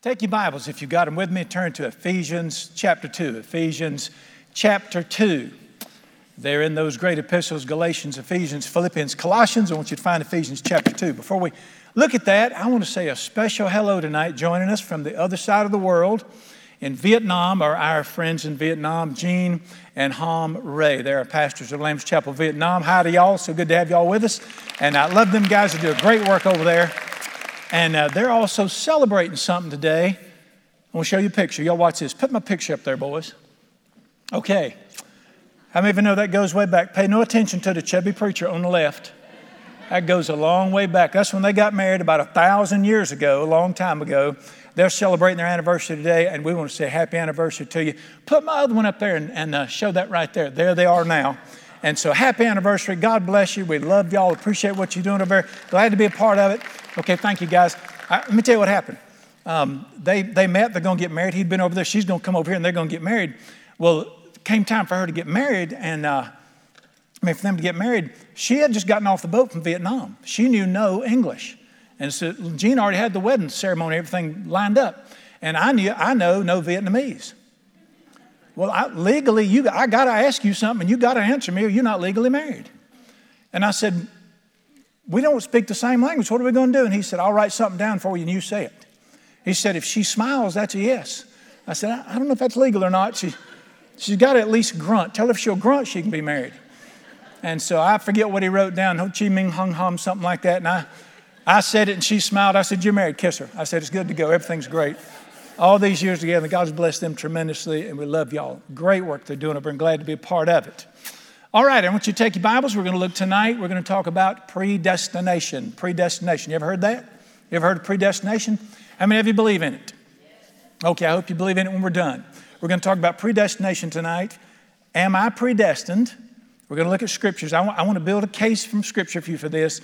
Take your Bibles, if you've got them with me, turn to Ephesians chapter 2. Ephesians chapter 2. They're in those great epistles Galatians, Ephesians, Philippians, Colossians. I want you to find Ephesians chapter 2. Before we look at that, I want to say a special hello tonight. Joining us from the other side of the world in Vietnam are our friends in Vietnam, Jean and Ham Ray. They're pastors of Lamb's Chapel, Vietnam. Hi to y'all. So good to have y'all with us. And I love them guys who do a great work over there. And uh, they're also celebrating something today. I want to show you a picture. Y'all watch this. Put my picture up there, boys. Okay. How many of you know that goes way back? Pay no attention to the chubby preacher on the left. That goes a long way back. That's when they got married about a thousand years ago, a long time ago. They're celebrating their anniversary today, and we want to say happy anniversary to you. Put my other one up there and, and uh, show that right there. There they are now. And so, happy anniversary. God bless you. We love y'all. Appreciate what you're doing over there. Glad to be a part of it. Okay, thank you, guys. I, let me tell you what happened. Um, they, they met, they're going to get married. He'd been over there, she's going to come over here, and they're going to get married. Well, came time for her to get married, and uh, I mean, for them to get married, she had just gotten off the boat from Vietnam. She knew no English. And so Gene already had the wedding ceremony, everything lined up. And I knew, I know no Vietnamese. Well, I, legally, you, I got to ask you something, and you got to answer me, or you're not legally married. And I said, We don't speak the same language. What are we going to do? And he said, I'll write something down for you, and you say it. He said, If she smiles, that's a yes. I said, I, I don't know if that's legal or not. She, she's got to at least grunt. Tell her if she'll grunt, she can be married. And so I forget what he wrote down, Ho Chi Minh Hung Hum, something like that. And I, I said it, and she smiled. I said, You're married, kiss her. I said, It's good to go. Everything's great all these years together. God's blessed them tremendously, and we love y'all. Great work they're doing. We're glad to be a part of it. All right, I want you to take your Bibles. We're going to look tonight. We're going to talk about predestination. Predestination. You ever heard that? You ever heard of predestination? How many of you believe in it? Okay, I hope you believe in it when we're done. We're going to talk about predestination tonight. Am I predestined? We're going to look at scriptures. I want, I want to build a case from scripture for you for this.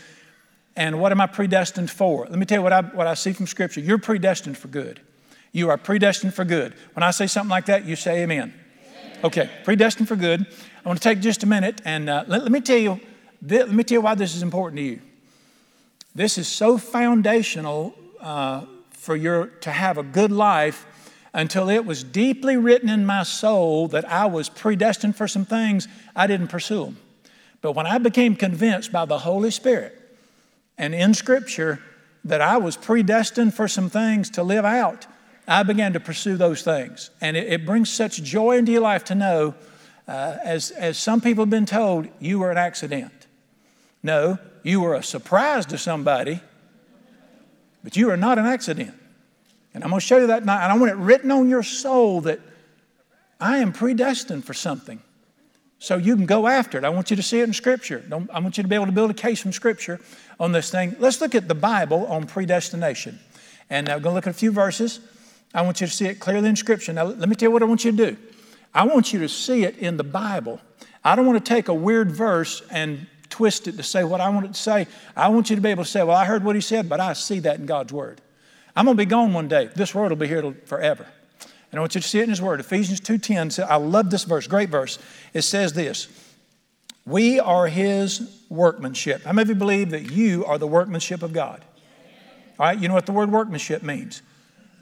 And what am I predestined for? Let me tell you what I, what I see from scripture. You're predestined for good. You are predestined for good. When I say something like that, you say amen. amen. Okay, predestined for good. I want to take just a minute and uh, let, let, me tell you. Let me tell you why this is important to you. This is so foundational uh, for your to have a good life until it was deeply written in my soul that I was predestined for some things I didn't pursue them. But when I became convinced by the Holy Spirit and in Scripture that I was predestined for some things to live out, I began to pursue those things. And it, it brings such joy into your life to know, uh, as, as some people have been told, you were an accident. No, you were a surprise to somebody, but you are not an accident. And I'm going to show you that tonight. And I want it written on your soul that I am predestined for something. So you can go after it. I want you to see it in Scripture. Don't, I want you to be able to build a case from Scripture on this thing. Let's look at the Bible on predestination. And I'm going to look at a few verses. I want you to see it clearly in Scripture. Now, let me tell you what I want you to do. I want you to see it in the Bible. I don't want to take a weird verse and twist it to say what I want it to say. I want you to be able to say, Well, I heard what he said, but I see that in God's Word. I'm going to be gone one day. This word will be here forever. And I want you to see it in His Word. Ephesians 2.10, says, I love this verse, great verse. It says this, We are His workmanship. How many of you believe that you are the workmanship of God? All right, you know what the word workmanship means?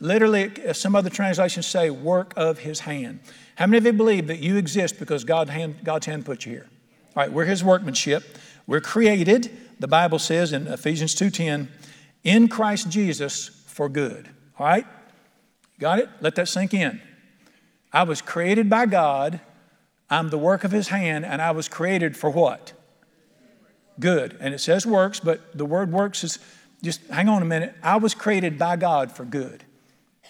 Literally, some other translations say work of his hand. How many of you believe that you exist because God hand, God's hand put you here? All right, we're his workmanship. We're created, the Bible says in Ephesians 2:10, in Christ Jesus for good. All right? Got it? Let that sink in. I was created by God. I'm the work of his hand, and I was created for what? Good. And it says works, but the word works is just hang on a minute. I was created by God for good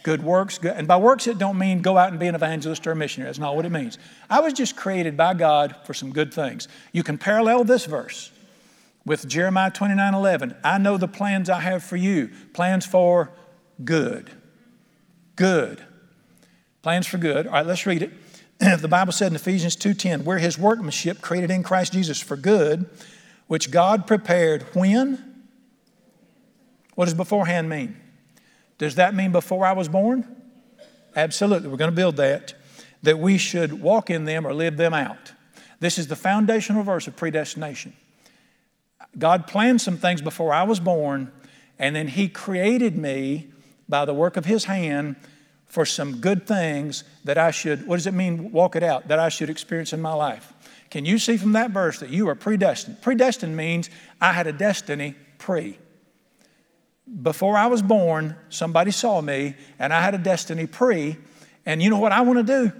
good works. Good, and by works, it don't mean go out and be an evangelist or a missionary. That's not what it means. I was just created by God for some good things. You can parallel this verse with Jeremiah 29 11. I know the plans I have for you, plans for good. Good. Plans for good. All right, let's read it. the Bible said in Ephesians 2:10, we're his workmanship created in Christ Jesus for good, which God prepared when? What does beforehand mean? Does that mean before I was born? Absolutely. We're going to build that. That we should walk in them or live them out. This is the foundational verse of predestination. God planned some things before I was born, and then He created me by the work of his hand for some good things that I should, what does it mean, walk it out, that I should experience in my life? Can you see from that verse that you are predestined? Predestined means I had a destiny pre. Before I was born, somebody saw me and I had a destiny pre. And you know what I want to do?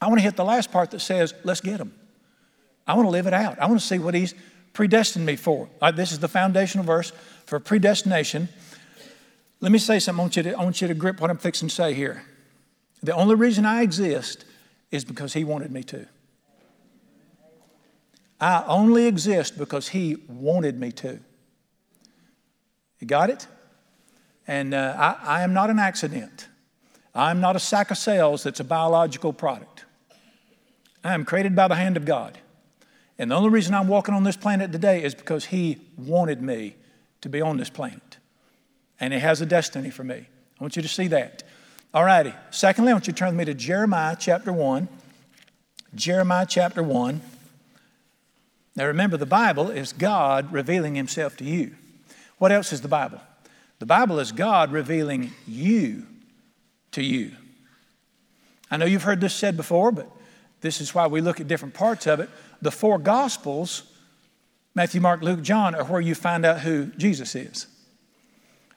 I want to hit the last part that says, let's get them. I want to live it out. I want to see what He's predestined me for. Uh, this is the foundational verse for predestination. Let me say something. I want, you to, I want you to grip what I'm fixing to say here. The only reason I exist is because He wanted me to. I only exist because He wanted me to. You got it? And uh, I, I am not an accident. I'm not a sack of cells that's a biological product. I am created by the hand of God. And the only reason I'm walking on this planet today is because He wanted me to be on this planet. And He has a destiny for me. I want you to see that. All righty. Secondly, I want you to turn with me to Jeremiah chapter 1. Jeremiah chapter 1. Now remember, the Bible is God revealing Himself to you. What else is the Bible? The Bible is God revealing you to you. I know you've heard this said before, but this is why we look at different parts of it. The four Gospels, Matthew, Mark, Luke, John, are where you find out who Jesus is.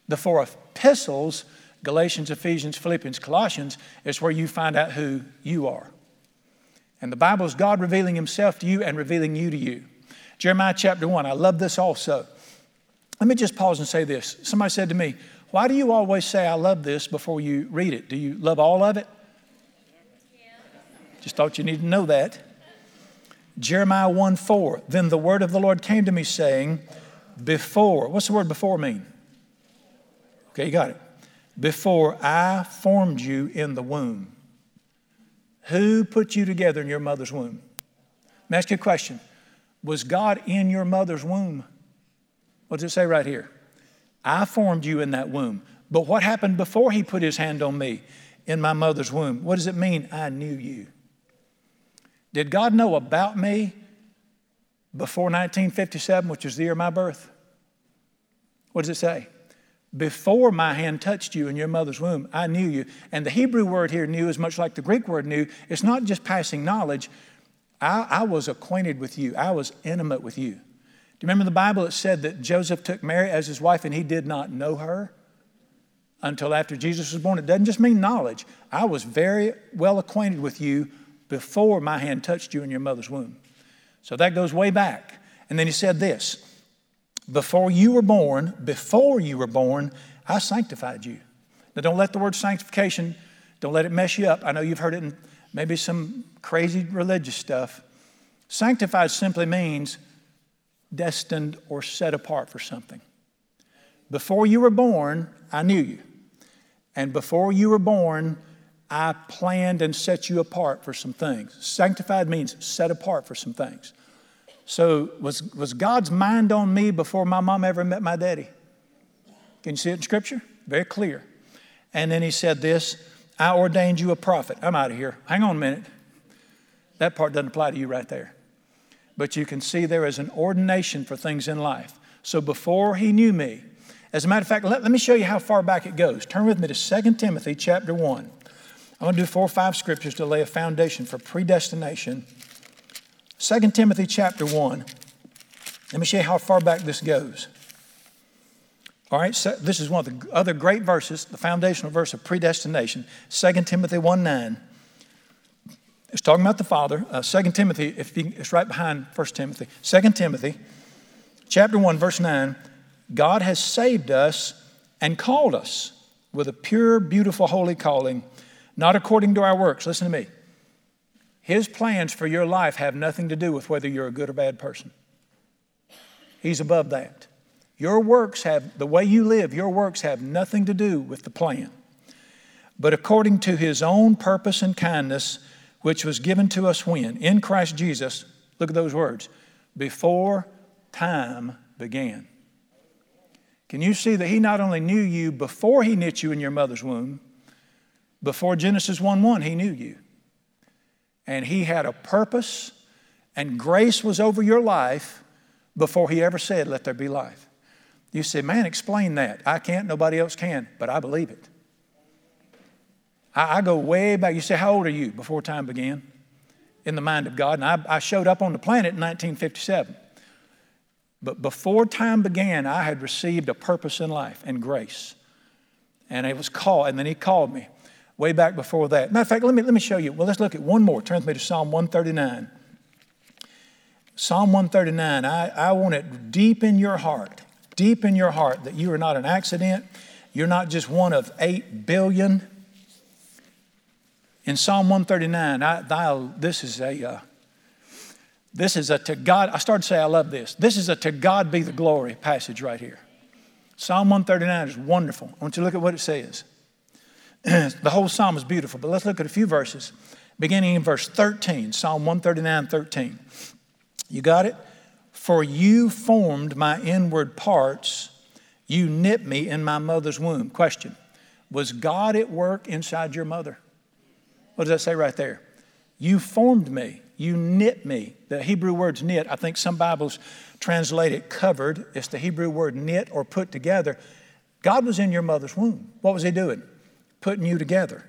The four epistles, Galatians, Ephesians, Philippians, Colossians, is where you find out who you are. And the Bible is God revealing Himself to you and revealing you to you. Jeremiah chapter 1, I love this also. Let me just pause and say this. Somebody said to me, Why do you always say, I love this before you read it? Do you love all of it? Just thought you needed to know that. Jeremiah 1 4. Then the word of the Lord came to me saying, Before, what's the word before mean? Okay, you got it. Before I formed you in the womb. Who put you together in your mother's womb? Let me ask you a question. Was God in your mother's womb? What does it say right here? I formed you in that womb. But what happened before he put his hand on me in my mother's womb? What does it mean? I knew you. Did God know about me before 1957, which is the year of my birth? What does it say? Before my hand touched you in your mother's womb, I knew you. And the Hebrew word here, knew, is much like the Greek word knew. It's not just passing knowledge. I, I was acquainted with you, I was intimate with you. Do you remember the Bible? It said that Joseph took Mary as his wife and he did not know her until after Jesus was born. It doesn't just mean knowledge. I was very well acquainted with you before my hand touched you in your mother's womb. So that goes way back. And then he said this Before you were born, before you were born, I sanctified you. Now don't let the word sanctification, don't let it mess you up. I know you've heard it in maybe some crazy religious stuff. Sanctified simply means destined or set apart for something. Before you were born, I knew you. And before you were born, I planned and set you apart for some things. Sanctified means set apart for some things. So, was, was God's mind on me before my mom ever met my daddy? Can you see it in Scripture? Very clear. And then he said this I ordained you a prophet. I'm out of here. Hang on a minute. That part doesn't apply to you right there. But you can see there is an ordination for things in life. So, before he knew me, as a matter of fact, let, let me show you how far back it goes. Turn with me to 2 Timothy chapter 1. I'm going to do four or five scriptures to lay a foundation for predestination. 2 Timothy chapter 1. Let me show you how far back this goes. All right, so this is one of the other great verses, the foundational verse of predestination, 2 Timothy 1 9. It's talking about the Father. Uh, 2 Timothy, if you, it's right behind 1 Timothy. 2 Timothy, chapter 1, verse 9. God has saved us and called us with a pure, beautiful, holy calling not according to our works. Listen to me. His plans for your life have nothing to do with whether you're a good or bad person. He's above that. Your works have, the way you live, your works have nothing to do with the plan. But according to his own purpose and kindness, which was given to us when? In Christ Jesus, look at those words, before time began. Can you see that he not only knew you before he knit you in your mother's womb, before Genesis 1 1, He knew you. And He had a purpose, and grace was over your life before He ever said, Let there be life. You say, man, explain that. I can't, nobody else can, but I believe it. I, I go way back. You say, how old are you before time began? In the mind of God. And I, I showed up on the planet in 1957. But before time began, I had received a purpose in life and grace. And it was called, and then he called me way back before that. Matter of fact, let me, let me show you. Well, let's look at one more. Turn with me to Psalm 139. Psalm 139, I, I want it deep in your heart, deep in your heart that you are not an accident. You're not just one of eight billion. In Psalm 139, I, thou, this is a, uh, this is a to God, I started to say I love this. This is a to God be the glory passage right here. Psalm 139 is wonderful. I want you to look at what it says. the whole psalm is beautiful, but let's look at a few verses, beginning in verse 13, Psalm 139 13. You got it? For you formed my inward parts, you knit me in my mother's womb. Question Was God at work inside your mother? What does that say right there? You formed me, you knit me. The Hebrew word's knit. I think some Bibles translate it covered. It's the Hebrew word knit or put together. God was in your mother's womb. What was He doing? Putting you together.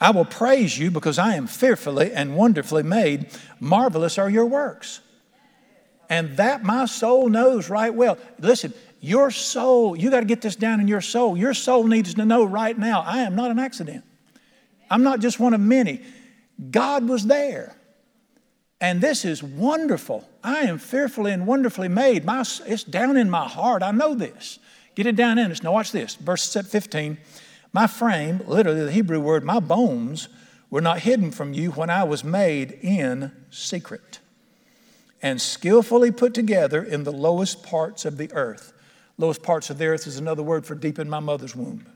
I will praise you because I am fearfully and wonderfully made. Marvelous are your works. And that my soul knows right well. Listen, your soul, you got to get this down in your soul. Your soul needs to know right now I am not an accident. I'm not just one of many. God was there. And this is wonderful. I am fearfully and wonderfully made. My, it's down in my heart. I know this. Get it down in us. Now, watch this. Verse 15. My frame, literally the Hebrew word, my bones were not hidden from you when I was made in secret and skillfully put together in the lowest parts of the earth. Lowest parts of the earth is another word for deep in my mother's womb.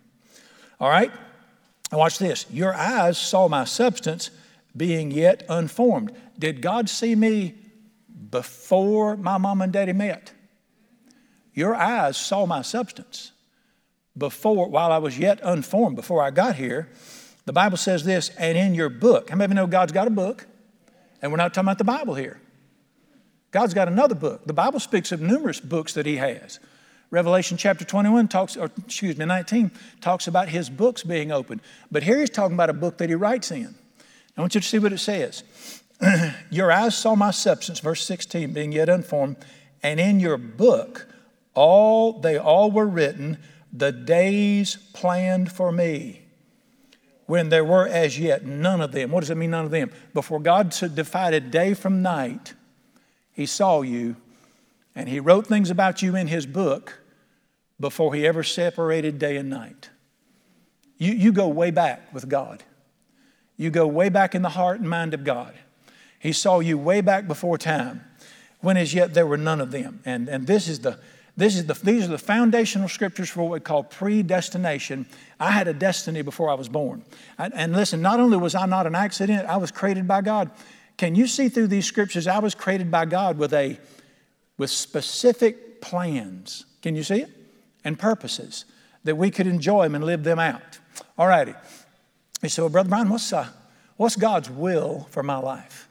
All right? Now watch this. Your eyes saw my substance being yet unformed. Did God see me before my mom and daddy met? Your eyes saw my substance before, while I was yet unformed, before I got here. The Bible says this, and in your book, how many of you know God's got a book? And we're not talking about the Bible here. God's got another book. The Bible speaks of numerous books that He has. Revelation chapter 21 talks, or excuse me, 19 talks about His books being open. But here He's talking about a book that He writes in. I want you to see what it says. your eyes saw my substance, verse 16, being yet unformed, and in your book all they all were written, the days planned for me when there were as yet none of them. What does it mean, none of them? Before God divided day from night, he saw you, and He wrote things about you in His book before He ever separated day and night. You, you go way back with God. You go way back in the heart and mind of God. He saw you way back before time, when as yet there were none of them. And, and this is the, this is the, these are the foundational scriptures for what we call predestination. I had a destiny before I was born. And, and listen, not only was I not an accident, I was created by God. Can you see through these scriptures? I was created by God with a with specific plans. Can you see it? And purposes that we could enjoy them and live them out. All righty. You say, well, Brother Brian, what's, uh, what's God's will for my life?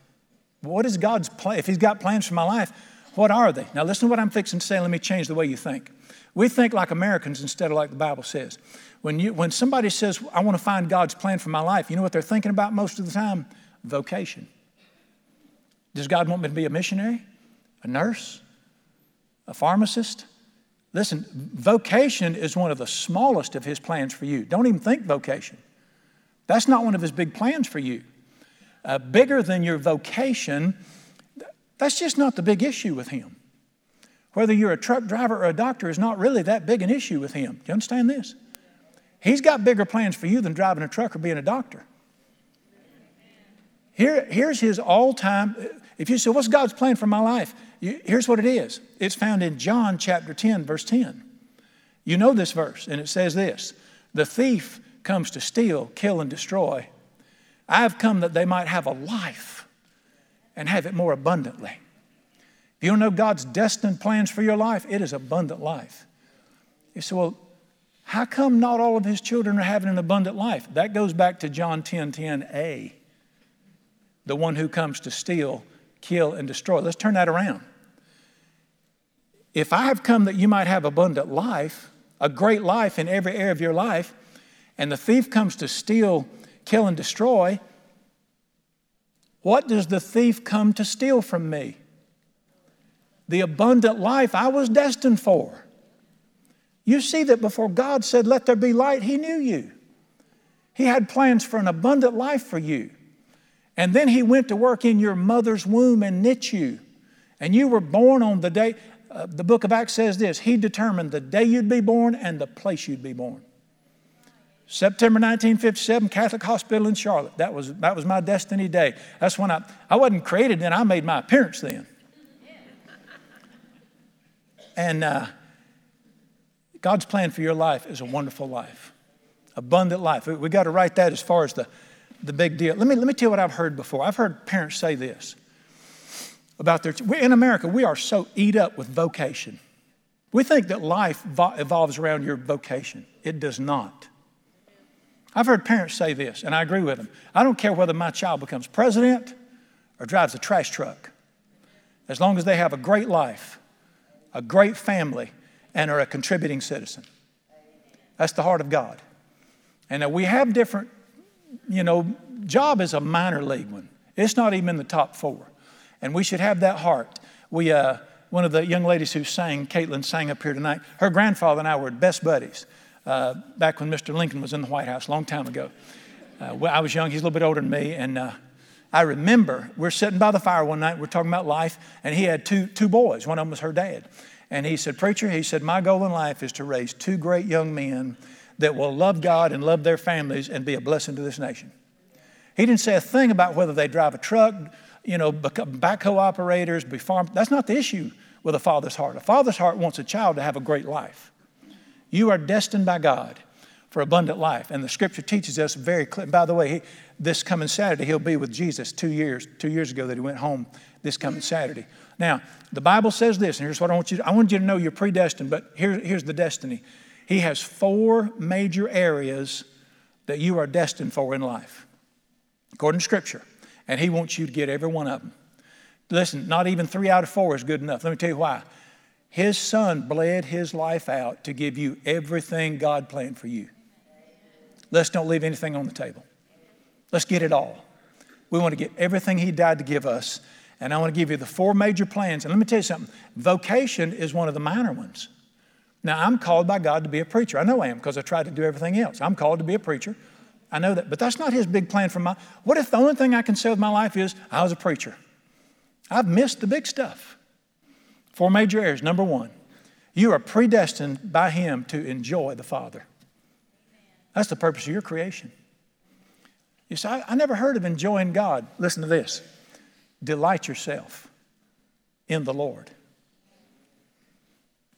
What is God's plan? If He's got plans for my life, what are they? Now, listen to what I'm fixing to say. Let me change the way you think. We think like Americans instead of like the Bible says. When, you, when somebody says, I want to find God's plan for my life, you know what they're thinking about most of the time? Vocation. Does God want me to be a missionary, a nurse, a pharmacist? Listen, vocation is one of the smallest of His plans for you. Don't even think vocation. That's not one of His big plans for you. Uh, bigger than your vocation, that's just not the big issue with Him. Whether you're a truck driver or a doctor is not really that big an issue with Him. Do you understand this? He's got bigger plans for you than driving a truck or being a doctor. Here, here's his all time, if you say, What's God's plan for my life? You, here's what it is it's found in John chapter 10, verse 10. You know this verse, and it says this The thief comes to steal, kill, and destroy. I have come that they might have a life and have it more abundantly. If you don't know God's destined plans for your life, it is abundant life. You say, Well, how come not all of his children are having an abundant life? That goes back to John 10 10a. The one who comes to steal, kill, and destroy. Let's turn that around. If I have come that you might have abundant life, a great life in every area of your life, and the thief comes to steal, kill, and destroy, what does the thief come to steal from me? The abundant life I was destined for. You see that before God said, Let there be light, He knew you. He had plans for an abundant life for you. And then He went to work in your mother's womb and knit you. And you were born on the day, uh, the book of Acts says this He determined the day you'd be born and the place you'd be born. September 1957, Catholic Hospital in Charlotte. That was, that was my destiny day. That's when I, I wasn't created then, I made my appearance then. And uh, God's plan for your life is a wonderful life, abundant life. We, we got to write that as far as the, the big deal. Let me, let me tell you what I've heard before. I've heard parents say this about their, in America, we are so eat up with vocation. We think that life evolves around your vocation. It does not. I've heard parents say this, and I agree with them. I don't care whether my child becomes president or drives a trash truck, as long as they have a great life, a great family, and are a contributing citizen. That's the heart of God. And we have different, you know, job is a minor league one. It's not even in the top four. And we should have that heart. We, uh, one of the young ladies who sang, Caitlin sang up here tonight, her grandfather and I were best buddies uh, back when Mr. Lincoln was in the White House, a long time ago. Uh, I was young, he's a little bit older than me, and uh, I remember we're sitting by the fire one night, we're talking about life, and he had two, two boys. One of them was her dad. And he said, Preacher, he said, My goal in life is to raise two great young men that will love God and love their families and be a blessing to this nation. He didn't say a thing about whether they drive a truck, you know, backhoe operators, be farm. That's not the issue with a father's heart. A father's heart wants a child to have a great life. You are destined by God for abundant life. And the scripture teaches us very clear. By the way, he, this coming Saturday, he'll be with Jesus two years, two years ago that he went home this coming Saturday. Now, the Bible says this, and here's what I want you to, I want you to know you're predestined, but here, here's the destiny. He has four major areas that you are destined for in life, according to Scripture. And He wants you to get every one of them. Listen, not even three out of four is good enough. Let me tell you why. His Son bled His life out to give you everything God planned for you. Let's don't leave anything on the table. Let's get it all. We want to get everything He died to give us and I want to give you the four major plans. And let me tell you something vocation is one of the minor ones. Now, I'm called by God to be a preacher. I know I am because I tried to do everything else. I'm called to be a preacher. I know that. But that's not His big plan for my. What if the only thing I can say with my life is I was a preacher? I've missed the big stuff. Four major areas. Number one, you are predestined by Him to enjoy the Father. That's the purpose of your creation. You say, I, I never heard of enjoying God. Listen to this delight yourself in the Lord.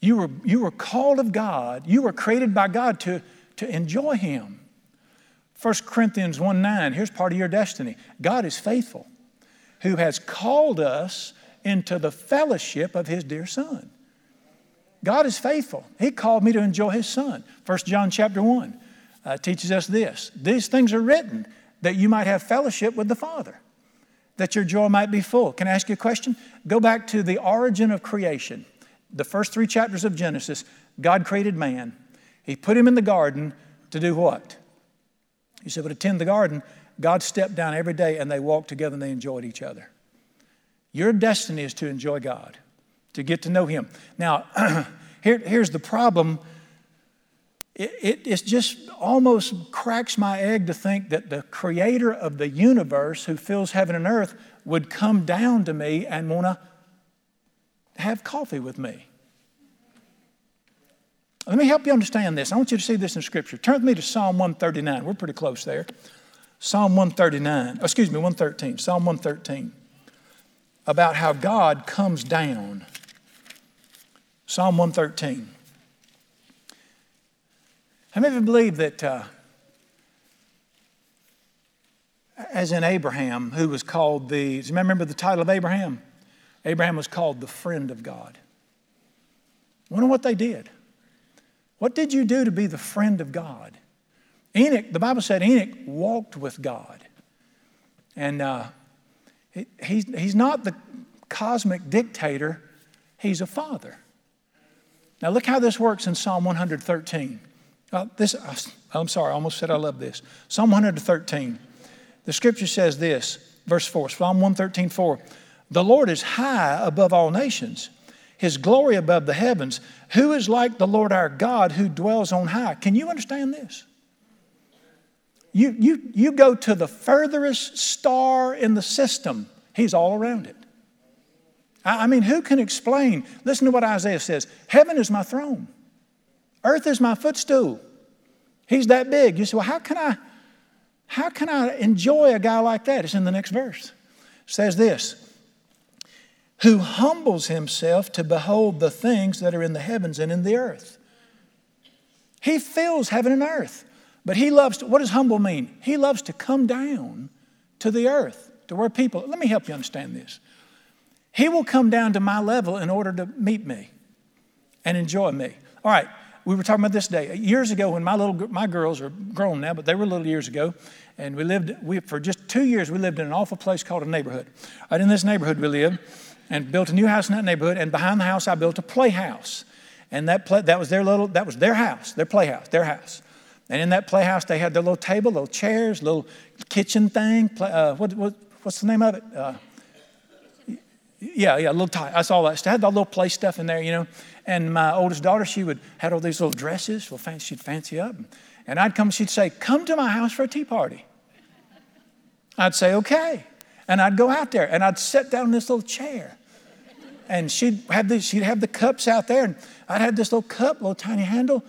You were, you were called of God, you were created by God to, to enjoy Him. 1 Corinthians 1 9, here's part of your destiny. God is faithful, who has called us into the fellowship of His dear Son. God is faithful. He called me to enjoy His Son. 1 John chapter 1 uh, teaches us this These things are written that you might have fellowship with the Father that your joy might be full. Can I ask you a question? Go back to the origin of creation. The first three chapters of Genesis, God created man. He put him in the garden to do what? He said, but attend the garden. God stepped down every day and they walked together and they enjoyed each other. Your destiny is to enjoy God, to get to know Him. Now, here, here's the problem it, it, it just almost cracks my egg to think that the creator of the universe who fills heaven and earth would come down to me and want to have coffee with me. Let me help you understand this. I want you to see this in Scripture. Turn with me to Psalm 139. We're pretty close there. Psalm 139, excuse me, 113. Psalm 113. About how God comes down. Psalm 113. How many of you believe that, uh, as in Abraham, who was called the, do you remember the title of Abraham? Abraham was called the friend of God. Wonder what they did. What did you do to be the friend of God? Enoch, the Bible said Enoch walked with God. And uh, he, he's, he's not the cosmic dictator, he's a father. Now, look how this works in Psalm 113. Uh, this, I'm sorry, I almost said I love this. Psalm 113. The scripture says this, verse 4, Psalm 113, 4. The Lord is high above all nations, his glory above the heavens. Who is like the Lord our God who dwells on high? Can you understand this? You, you, you go to the furthest star in the system, he's all around it. I, I mean, who can explain? Listen to what Isaiah says Heaven is my throne, earth is my footstool. He's that big. You say, well, how can I? How can I enjoy a guy like that? It's in the next verse. It says this Who humbles himself to behold the things that are in the heavens and in the earth. He fills heaven and earth. But he loves to, what does humble mean? He loves to come down to the earth, to where people, let me help you understand this. He will come down to my level in order to meet me and enjoy me. All right, we were talking about this day. Years ago, when my little my girls are grown now, but they were little years ago, and we lived we, for just two years. We lived in an awful place called a neighborhood. Right in this neighborhood we lived, and built a new house in that neighborhood. And behind the house, I built a playhouse, and that play, that was their little that was their house, their playhouse, their house. And in that playhouse, they had their little table, little chairs, little kitchen thing. Play, uh, what, what, what's the name of it? Uh, yeah, yeah, a little tie. I saw that. They had all little play stuff in there, you know. And my oldest daughter, she would had all these little dresses. Well, fancy, she'd fancy up. And I'd come, she'd say, "Come to my house for a tea party." I'd say, "Okay," and I'd go out there and I'd sit down in this little chair, and she'd have these, she'd have the cups out there, and I'd have this little cup, little tiny handle,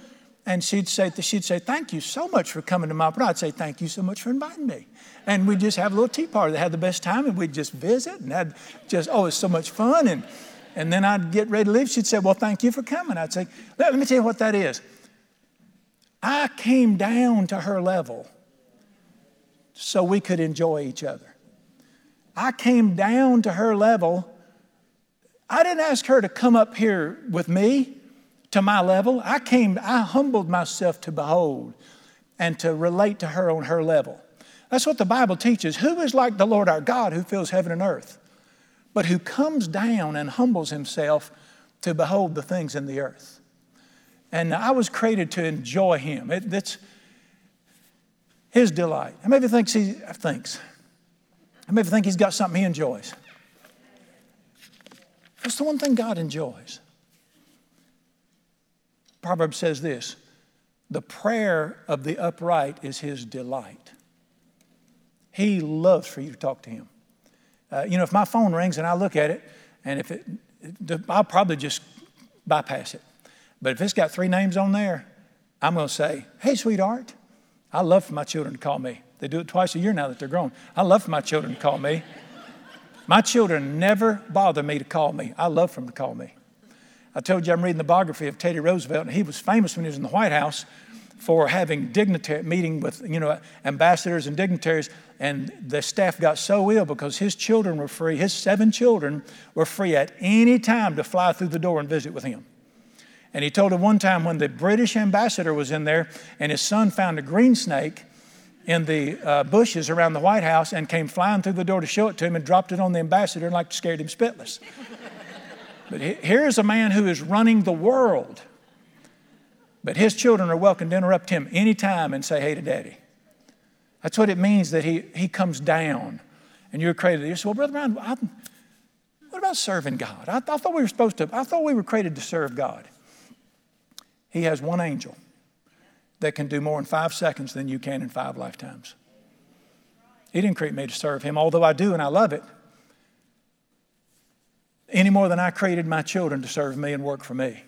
and she'd say, she'd say, Thank you so much for coming to my party. I'd say, Thank you so much for inviting me. And we'd just have a little tea party. They had the best time, and we'd just visit and had just, oh, it's so much fun. And, and then I'd get ready to leave. She'd say, Well, thank you for coming. I'd say, Let, let me tell you what that is. I came down to her level so we could enjoy each other. I came down to her level. I didn't ask her to come up here with me to my level. I came, I humbled myself to behold and to relate to her on her level. That's what the Bible teaches. Who is like the Lord our God who fills heaven and earth, but who comes down and humbles himself to behold the things in the earth? And I was created to enjoy him. It, that's his delight. How many thinks he thinks? How many think he's got something he enjoys? What's the one thing God enjoys? Proverbs says this the prayer of the upright is his delight. He loves for you to talk to him. Uh, you know, if my phone rings and I look at it, and if it, I'll probably just bypass it. But if it's got three names on there, I'm going to say, Hey, sweetheart, I love for my children to call me. They do it twice a year now that they're grown. I love for my children to call me. My children never bother me to call me. I love for them to call me. I told you I'm reading the biography of Teddy Roosevelt, and he was famous when he was in the White House for having dignitary meeting with you know ambassadors and dignitaries and the staff got so ill because his children were free his seven children were free at any time to fly through the door and visit with him and he told of one time when the british ambassador was in there and his son found a green snake in the uh, bushes around the white house and came flying through the door to show it to him and dropped it on the ambassador and like scared him spitless but here's a man who is running the world. But his children are welcome to interrupt him anytime and say, hey to daddy. That's what it means that he, he comes down and you're created. You say, well, Brother Brown, what about serving God? I, I thought we were supposed to, I thought we were created to serve God. He has one angel that can do more in five seconds than you can in five lifetimes. He didn't create me to serve him, although I do and I love it any more than I created my children to serve me and work for me.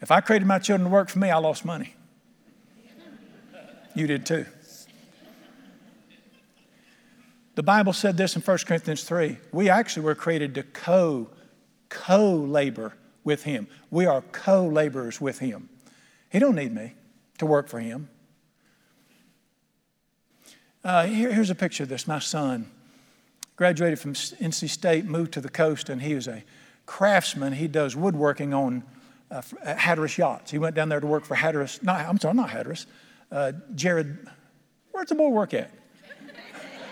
If I created my children to work for me, I lost money. You did too. The Bible said this in 1 Corinthians 3. We actually were created to co co labor with him. We are co laborers with him. He don't need me to work for him. Uh, here, here's a picture of this. My son graduated from NC State, moved to the coast, and he was a craftsman. He does woodworking on uh, Hatteras yachts. He went down there to work for Hatteras. No, I'm sorry, not Hatteras. Uh, Jared, where's the boy work at?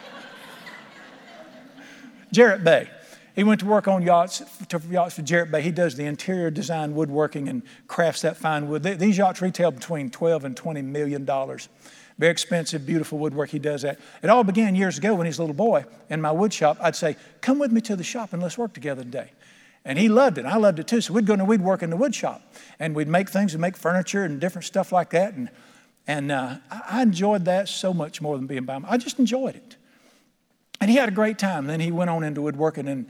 Jarrett Bay. He went to work on yachts, to yachts for Jarrett Bay. He does the interior design woodworking and crafts that fine wood. These yachts retail between 12 and 20 million dollars. Very expensive, beautiful woodwork. He does that. It all began years ago when he was a little boy in my wood shop. I'd say, Come with me to the shop and let's work together today. And he loved it. I loved it too. So we'd go and we'd work in the wood shop and we'd make things and make furniture and different stuff like that. And, and uh, I enjoyed that so much more than being by him. I just enjoyed it. And he had a great time. Then he went on into woodworking and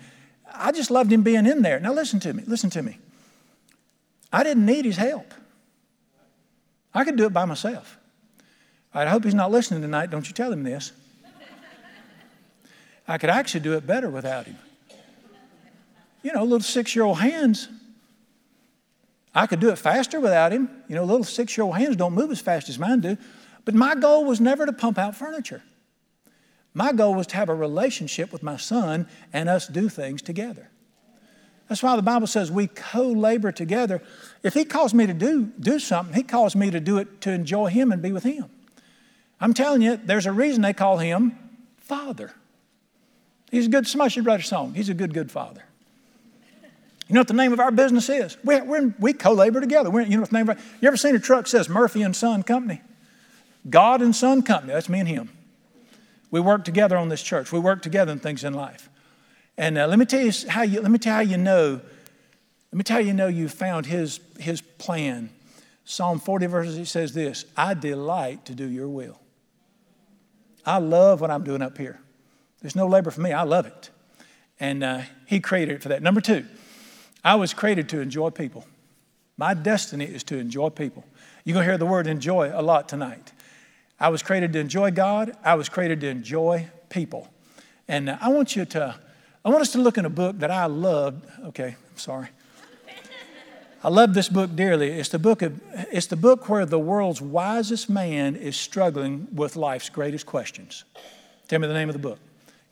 I just loved him being in there. Now listen to me. Listen to me. I didn't need his help. I could do it by myself. I hope he's not listening tonight. Don't you tell him this. I could actually do it better without him. You know, little six year old hands. I could do it faster without him. You know, little six year old hands don't move as fast as mine do. But my goal was never to pump out furniture. My goal was to have a relationship with my son and us do things together. That's why the Bible says we co labor together. If he calls me to do, do something, he calls me to do it to enjoy him and be with him. I'm telling you, there's a reason they call him Father. He's a good, somebody should write a song. He's a good, good father. You know what the name of our business is? We're, we're we co-labor together. We're, you know what the name of You ever seen a truck says Murphy and Son Company? God and Son Company. That's me and him. We work together on this church. We work together in things in life. And uh, let me tell you how you let me tell you how you know. Let me tell you, you know you found his his plan. Psalm 40 verses it says this: I delight to do your will. I love what I'm doing up here. There's no labor for me. I love it. And uh, he created it for that. Number two, I was created to enjoy people. My destiny is to enjoy people. You're going to hear the word enjoy a lot tonight. I was created to enjoy God. I was created to enjoy people. And uh, I want you to, I want us to look in a book that I loved. Okay, I'm sorry. I love this book dearly. It's the book of, it's the book where the world's wisest man is struggling with life's greatest questions. Tell me the name of the book.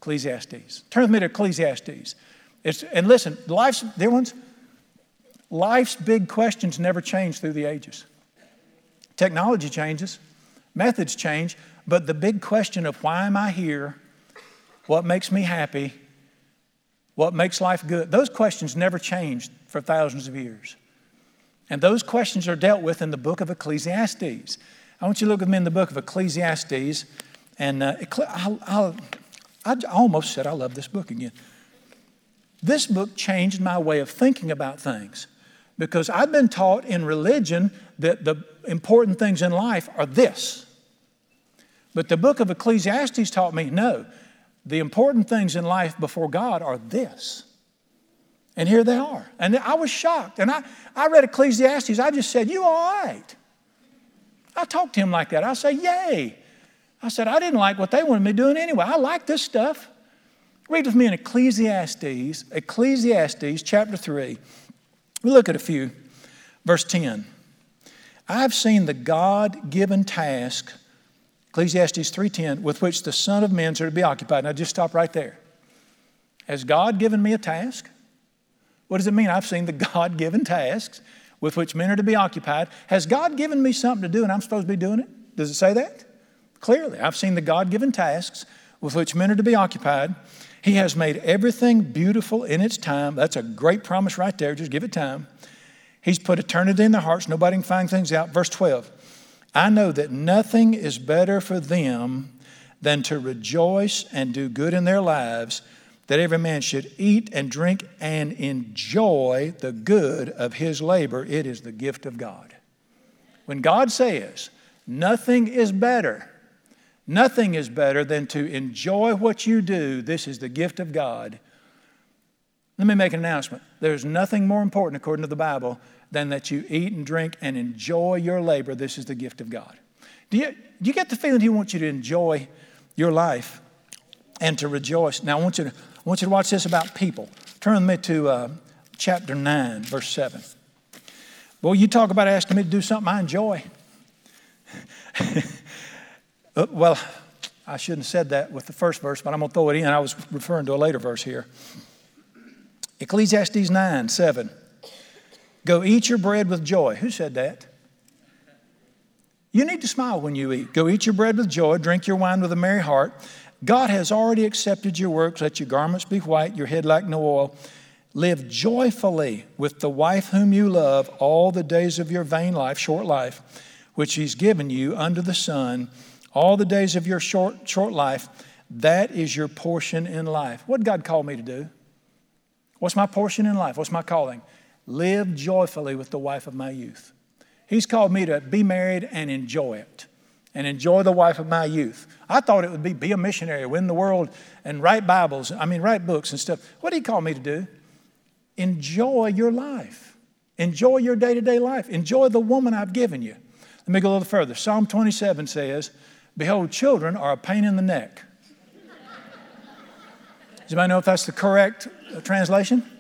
Ecclesiastes. Turn with me to Ecclesiastes. It's, and listen, life's, dear ones, life's big questions never change through the ages. Technology changes, methods change, but the big question of why am I here, what makes me happy, what makes life good, those questions never changed for thousands of years. And those questions are dealt with in the book of Ecclesiastes. I want you to look with me in the book of Ecclesiastes. And uh, I, I, I almost said I love this book again. This book changed my way of thinking about things because I've been taught in religion that the important things in life are this. But the book of Ecclesiastes taught me no, the important things in life before God are this. And here they are. And I was shocked. And I, I read Ecclesiastes. I just said, You all right? I talked to him like that. I say, Yay. I said, I didn't like what they wanted me doing anyway. I like this stuff. Read with me in Ecclesiastes, Ecclesiastes chapter 3. We look at a few. Verse 10. I've seen the God-given task, Ecclesiastes 3:10, with which the Son of are to be occupied. Now just stop right there. Has God given me a task? What does it mean? I've seen the God given tasks with which men are to be occupied. Has God given me something to do and I'm supposed to be doing it? Does it say that? Clearly, I've seen the God given tasks with which men are to be occupied. He has made everything beautiful in its time. That's a great promise right there. Just give it time. He's put eternity in their hearts. Nobody can find things out. Verse 12 I know that nothing is better for them than to rejoice and do good in their lives that every man should eat and drink and enjoy the good of his labor. It is the gift of God. When God says, nothing is better, nothing is better than to enjoy what you do, this is the gift of God. Let me make an announcement. There's nothing more important, according to the Bible, than that you eat and drink and enjoy your labor. This is the gift of God. Do you, do you get the feeling He wants you to enjoy your life and to rejoice? Now, I want you to I want you to watch this about people. Turn with me to uh, chapter 9, verse 7. Boy, you talk about asking me to do something I enjoy. uh, well, I shouldn't have said that with the first verse, but I'm going to throw it in. I was referring to a later verse here. Ecclesiastes 9, 7. Go eat your bread with joy. Who said that? You need to smile when you eat. Go eat your bread with joy, drink your wine with a merry heart. God has already accepted your works. Let your garments be white, your head like no oil. Live joyfully with the wife whom you love all the days of your vain life, short life, which He's given you under the sun, all the days of your short, short life. That is your portion in life. What God call me to do? What's my portion in life? What's my calling? Live joyfully with the wife of my youth. He's called me to be married and enjoy it and enjoy the wife of my youth. I thought it would be be a missionary, win the world, and write Bibles, I mean, write books and stuff. What did he call me to do? Enjoy your life. Enjoy your day to day life. Enjoy the woman I've given you. Let me go a little further. Psalm 27 says, Behold, children are a pain in the neck. Does anybody know if that's the correct uh, translation?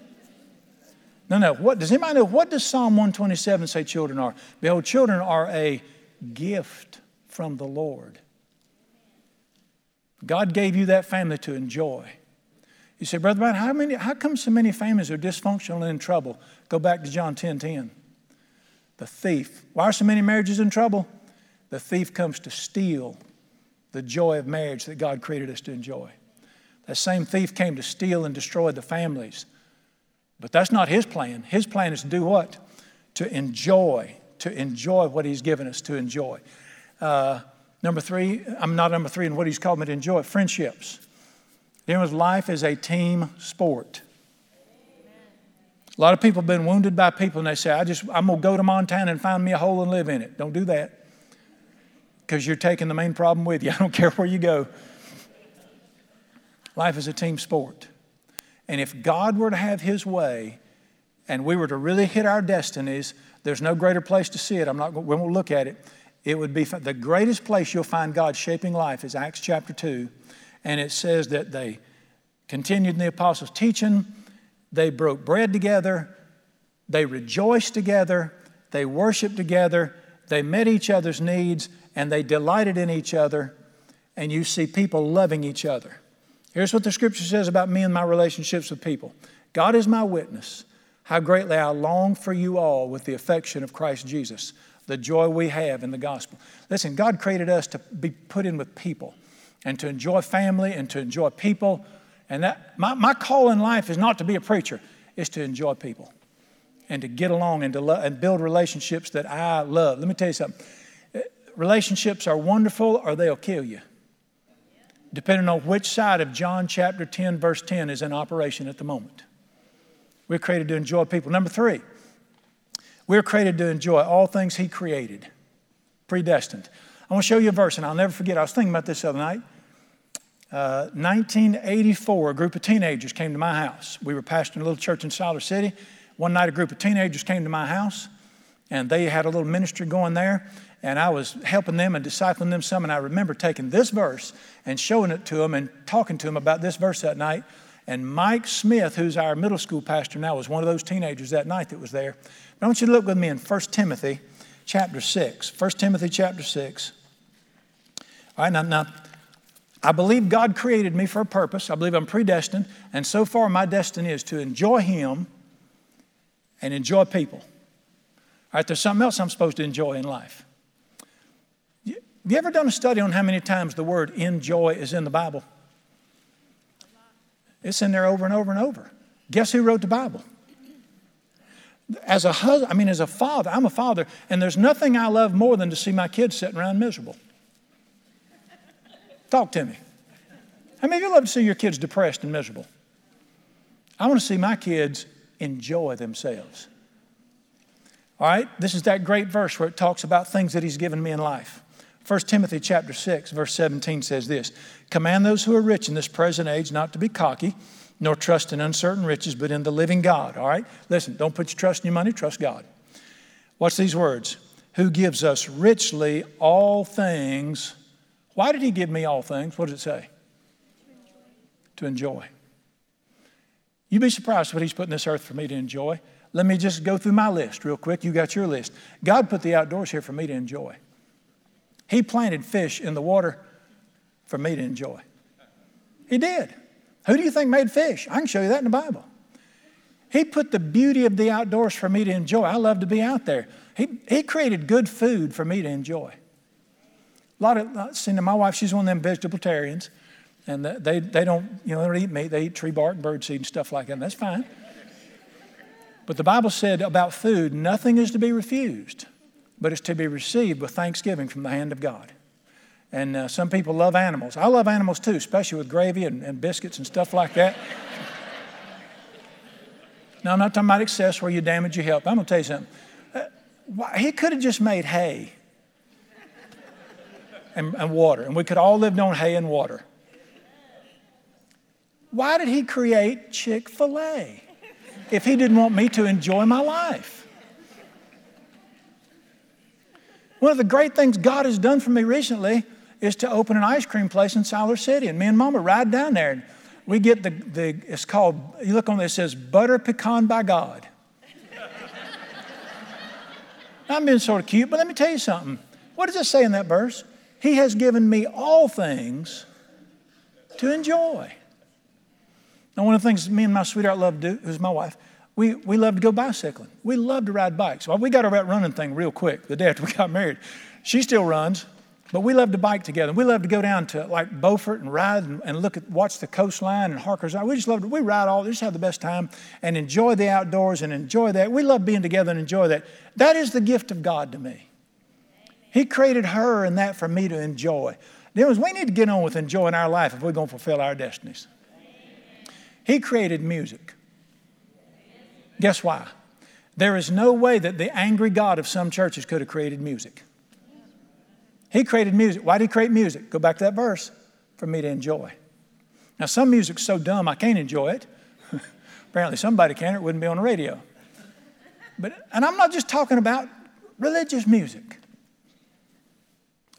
No, no. What, does anybody know what does Psalm 127 say children are? Behold, children are a gift from the Lord. God gave you that family to enjoy. You say, Brother Brian, how, many, how come so many families are dysfunctional and in trouble? Go back to John 10 10. The thief. Why are so many marriages in trouble? The thief comes to steal the joy of marriage that God created us to enjoy. That same thief came to steal and destroy the families. But that's not his plan. His plan is to do what? To enjoy, to enjoy what he's given us to enjoy. Uh, number three, I'm not number three in what he's called me to enjoy friendships. With life is a team sport. A lot of people have been wounded by people and they say, I just, I'm going to go to Montana and find me a hole and live in it. Don't do that because you're taking the main problem with you. I don't care where you go. Life is a team sport. And if God were to have His way and we were to really hit our destinies, there's no greater place to see it. I'm not, we won't look at it it would be the greatest place you'll find God shaping life is Acts chapter 2. And it says that they continued in the apostles' teaching, they broke bread together, they rejoiced together, they worshiped together, they met each other's needs, and they delighted in each other. And you see people loving each other. Here's what the scripture says about me and my relationships with people God is my witness, how greatly I long for you all with the affection of Christ Jesus the joy we have in the gospel. Listen, God created us to be put in with people and to enjoy family and to enjoy people. And that my, my call in life is not to be a preacher, it's to enjoy people and to get along and to lo- and build relationships that I love. Let me tell you something. Relationships are wonderful or they'll kill you. Depending on which side of John chapter 10, verse 10 is in operation at the moment. We're created to enjoy people. Number three, we're created to enjoy all things He created, predestined. I want to show you a verse, and I'll never forget. I was thinking about this the other night. Uh, 1984, a group of teenagers came to my house. We were pastoring a little church in Siler City. One night, a group of teenagers came to my house, and they had a little ministry going there. And I was helping them and discipling them some. And I remember taking this verse and showing it to them and talking to them about this verse that night. And Mike Smith, who's our middle school pastor now, was one of those teenagers that night that was there. I want you to look with me in 1 Timothy chapter 6. 1 Timothy chapter 6. All right, now, now, I believe God created me for a purpose. I believe I'm predestined. And so far, my destiny is to enjoy Him and enjoy people. All right, there's something else I'm supposed to enjoy in life. Have you ever done a study on how many times the word enjoy is in the Bible? It's in there over and over and over. Guess who wrote the Bible? as a husband, I mean, as a father, I'm a father, and there's nothing I love more than to see my kids sitting around miserable. Talk to me. Many of you love to see your kids depressed and miserable? I want to see my kids enjoy themselves. All right, this is that great verse where it talks about things that he's given me in life. 1 Timothy chapter 6, verse 17 says this Command those who are rich in this present age not to be cocky nor trust in uncertain riches, but in the living God. All right? Listen, don't put your trust in your money, trust God. Watch these words Who gives us richly all things. Why did He give me all things? What does it say? To enjoy. You'd be surprised what He's put in this earth for me to enjoy. Let me just go through my list real quick. You got your list. God put the outdoors here for me to enjoy. He planted fish in the water for me to enjoy. He did. Who do you think made fish? I can show you that in the Bible. He put the beauty of the outdoors for me to enjoy. I love to be out there. He, he created good food for me to enjoy. A lot of, uh, see, my wife, she's one of them vegetarians, And they, they don't, you know, they don't eat meat. They eat tree bark and birdseed and stuff like that. And that's fine. But the Bible said about food, nothing is to be refused, but it's to be received with thanksgiving from the hand of God. And uh, some people love animals. I love animals too, especially with gravy and, and biscuits and stuff like that. now, I'm not talking about excess where you damage your health. I'm going to tell you something. Uh, he could have just made hay and, and water, and we could all lived on hay and water. Why did he create Chick fil A if he didn't want me to enjoy my life? One of the great things God has done for me recently is to open an ice cream place in Siler City. And me and Mama ride down there and we get the, the it's called, you look on this, it says Butter Pecan by God. I'm being sort of cute, but let me tell you something. What does it say in that verse? He has given me all things to enjoy. Now, one of the things me and my sweetheart love to do, who's my wife, we, we love to go bicycling. We love to ride bikes. Well, we got that running thing real quick the day after we got married. She still runs, but we love to bike together. We love to go down to like Beaufort and ride and, and look at, watch the coastline and Harker's Island. We just love to, we ride all, We just have the best time and enjoy the outdoors and enjoy that. We love being together and enjoy that. That is the gift of God to me. He created her and that for me to enjoy. Then we need to get on with enjoying our life if we're going to fulfill our destinies. He created music. Guess why? There is no way that the angry God of some churches could have created music. He created music. Why did he create music? Go back to that verse for me to enjoy. Now, some music's so dumb I can't enjoy it. Apparently, somebody can, or it wouldn't be on the radio. But, and I'm not just talking about religious music.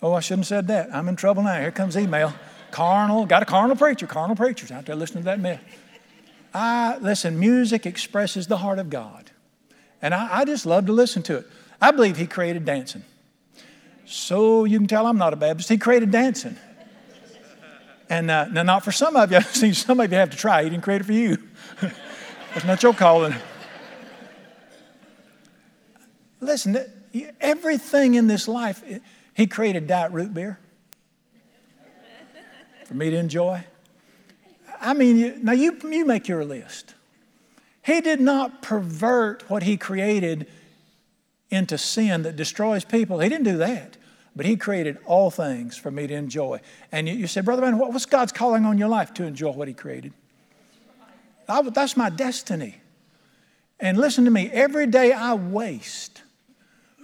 Oh, I shouldn't have said that. I'm in trouble now. Here comes email. Carnal, got a carnal preacher, carnal preachers out there listening to that myth. I, listen, music expresses the heart of God. And I, I just love to listen to it. I believe He created dancing. So you can tell I'm not a Baptist. He created dancing. And uh, now, not for some of you. I've seen some of you have to try. He didn't create it for you. That's not your calling. Listen, everything in this life, He created diet root beer for me to enjoy. I mean, now you, you make your list. He did not pervert what He created into sin that destroys people. He didn't do that. But He created all things for me to enjoy. And you, you say, Brother Man, what, what's God's calling on your life to enjoy what He created? I, that's my destiny. And listen to me, every day I waste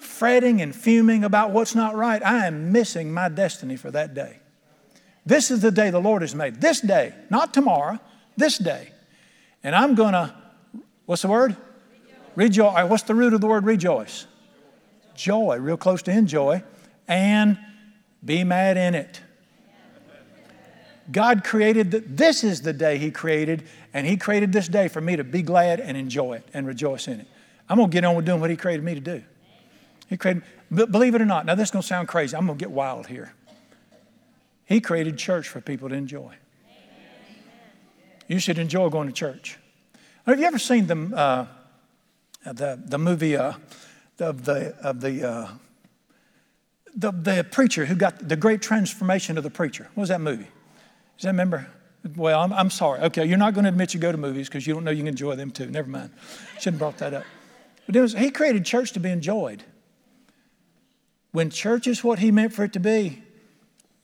fretting and fuming about what's not right, I am missing my destiny for that day. This is the day the Lord has made. This day, not tomorrow, this day. And I'm going to, what's the word? Rejoice. Rejoice. What's the root of the word rejoice? Joy, real close to enjoy, and be mad in it. God created, the, this is the day He created, and He created this day for me to be glad and enjoy it and rejoice in it. I'm going to get on with doing what He created me to do. He created, believe it or not, now this is going to sound crazy. I'm going to get wild here. He created church for people to enjoy. You should enjoy going to church. Have you ever seen the, uh, the, the movie uh, of the, of the, uh, the, the preacher who got the great transformation of the preacher? What was that movie? Does that remember? Well, I'm, I'm sorry. Okay, you're not going to admit you go to movies because you don't know you can enjoy them too. Never mind. Shouldn't have brought that up. But was, he created church to be enjoyed. When church is what he meant for it to be,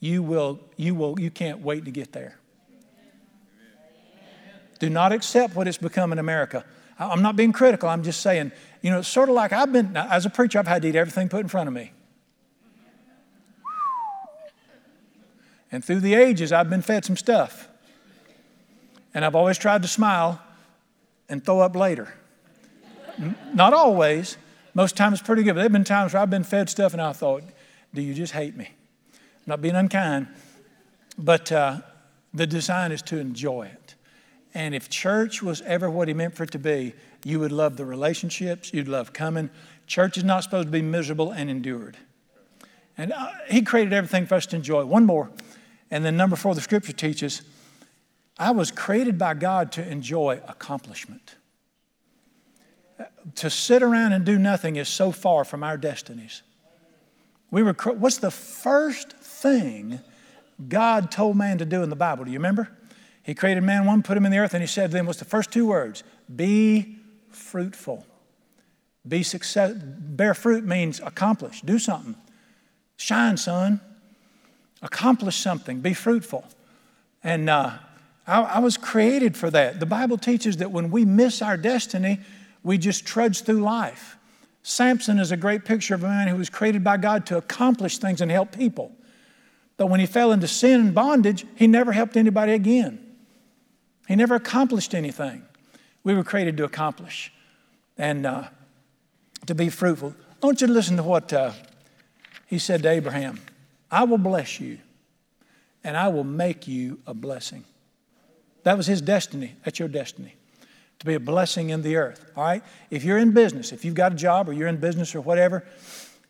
you will, you will, you can't wait to get there. Do not accept what it's become in America. I'm not being critical. I'm just saying, you know, it's sort of like I've been, as a preacher, I've had to eat everything put in front of me. And through the ages, I've been fed some stuff. And I've always tried to smile and throw up later. Not always. Most times pretty good. But there have been times where I've been fed stuff and I thought, do you just hate me? Not being unkind, but uh, the design is to enjoy it. And if church was ever what he meant for it to be, you would love the relationships, you'd love coming. Church is not supposed to be miserable and endured. And uh, he created everything for us to enjoy. One more. And then number four, the scripture teaches I was created by God to enjoy accomplishment. To sit around and do nothing is so far from our destinies. We were, what's the first thing God told man to do in the Bible. Do you remember? He created man one, put him in the earth, and he said to them, what's the first two words? Be fruitful. Be success. Bear fruit means accomplish. Do something. Shine, son. Accomplish something. Be fruitful. And uh, I, I was created for that. The Bible teaches that when we miss our destiny, we just trudge through life. Samson is a great picture of a man who was created by God to accomplish things and help people. But when he fell into sin and bondage, he never helped anybody again. He never accomplished anything. We were created to accomplish and uh, to be fruitful. I want you to listen to what uh, he said to Abraham I will bless you, and I will make you a blessing. That was his destiny. That's your destiny. To be a blessing in the earth. All right? If you're in business, if you've got a job or you're in business or whatever,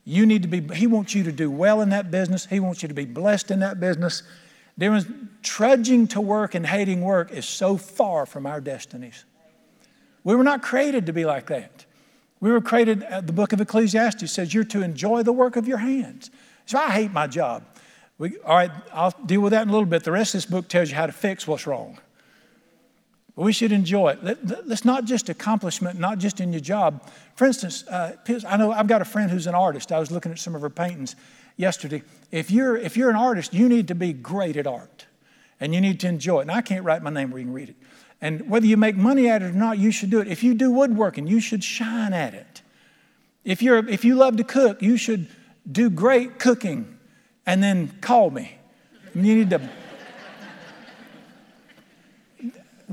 you need to be, he wants you to do well in that business. He wants you to be blessed in that business. Trudging to work and hating work is so far from our destinies. We were not created to be like that. We were created, uh, the book of Ecclesiastes says you're to enjoy the work of your hands. So I hate my job. We, all right, I'll deal with that in a little bit. The rest of this book tells you how to fix what's wrong. But we should enjoy it. That's not just accomplishment, not just in your job. For instance, uh, I know I've got a friend who's an artist. I was looking at some of her paintings yesterday. If you're, if you're an artist, you need to be great at art and you need to enjoy it. And I can't write my name where you can read it. And whether you make money at it or not, you should do it. If you do woodworking, you should shine at it. If, you're, if you love to cook, you should do great cooking and then call me. You need to,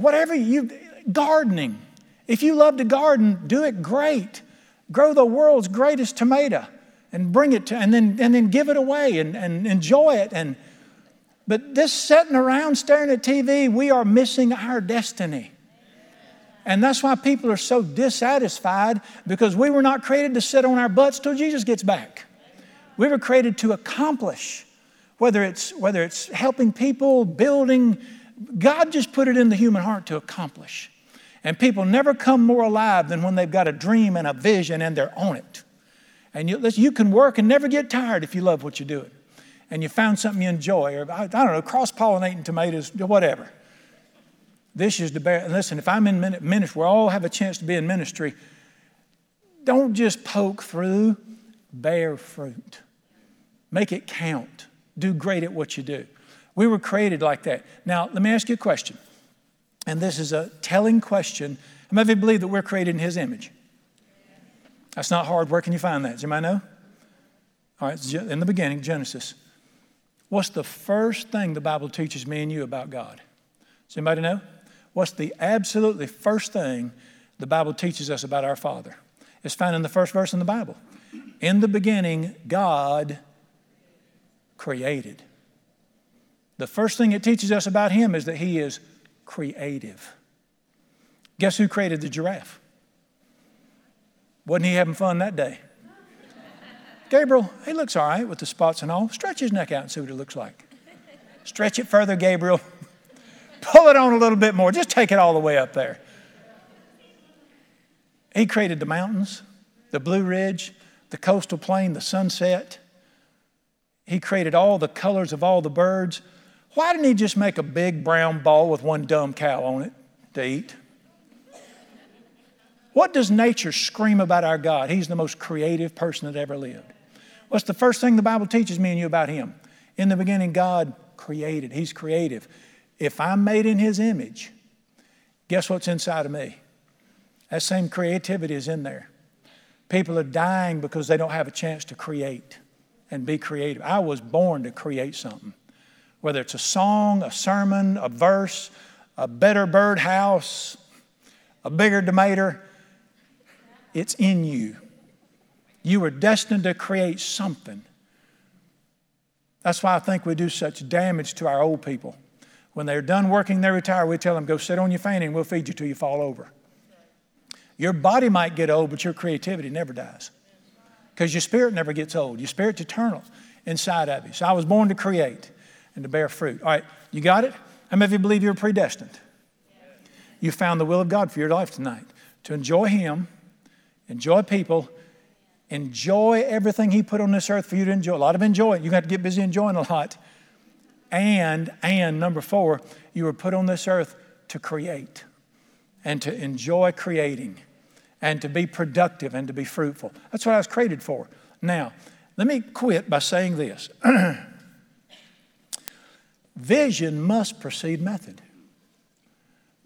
whatever you, gardening. If you love to garden, do it great. Grow the world's greatest tomato and bring it to, and then, and then give it away and, and enjoy it. And, but this sitting around staring at TV, we are missing our destiny. And that's why people are so dissatisfied because we were not created to sit on our butts till Jesus gets back. We were created to accomplish, whether it's, whether it's helping people, building, God just put it in the human heart to accomplish. And people never come more alive than when they've got a dream and a vision and they're on it. And you, you can work and never get tired if you love what you're doing. And you found something you enjoy, or I, I don't know, cross pollinating tomatoes, whatever. This is the bear. Listen, if I'm in ministry, we all have a chance to be in ministry. Don't just poke through, bear fruit. Make it count. Do great at what you do. We were created like that. Now, let me ask you a question. And this is a telling question. How many of you believe that we're created in His image? That's not hard. Where can you find that? Does anybody know? All right, in the beginning, Genesis. What's the first thing the Bible teaches me and you about God? Does anybody know? What's the absolutely first thing the Bible teaches us about our Father? It's found in the first verse in the Bible. In the beginning, God created. The first thing it teaches us about Him is that He is creative. Guess who created the giraffe? Wasn't he having fun that day? Gabriel, he looks all right with the spots and all. Stretch his neck out and see what it looks like. Stretch it further, Gabriel. Pull it on a little bit more. Just take it all the way up there. He created the mountains, the Blue Ridge, the coastal plain, the sunset. He created all the colors of all the birds. Why didn't he just make a big brown ball with one dumb cow on it to eat? What does nature scream about our God? He's the most creative person that ever lived. What's the first thing the Bible teaches me and you about Him? In the beginning, God created. He's creative. If I'm made in His image, guess what's inside of me? That same creativity is in there. People are dying because they don't have a chance to create and be creative. I was born to create something, whether it's a song, a sermon, a verse, a better birdhouse, a bigger tomato. It's in you. You were destined to create something. That's why I think we do such damage to our old people. When they're done working, they retire, we tell them, go sit on your fanny and we'll feed you till you fall over. Your body might get old, but your creativity never dies. Because your spirit never gets old. Your spirit's eternal inside of you. So I was born to create and to bear fruit. All right, you got it? How many of you believe you're predestined? You found the will of God for your life tonight to enjoy Him enjoy people, enjoy everything He put on this earth for you to enjoy. A lot of enjoy. You got to get busy enjoying a lot. And, and number four, you were put on this earth to create and to enjoy creating and to be productive and to be fruitful. That's what I was created for. Now, let me quit by saying this vision must precede method.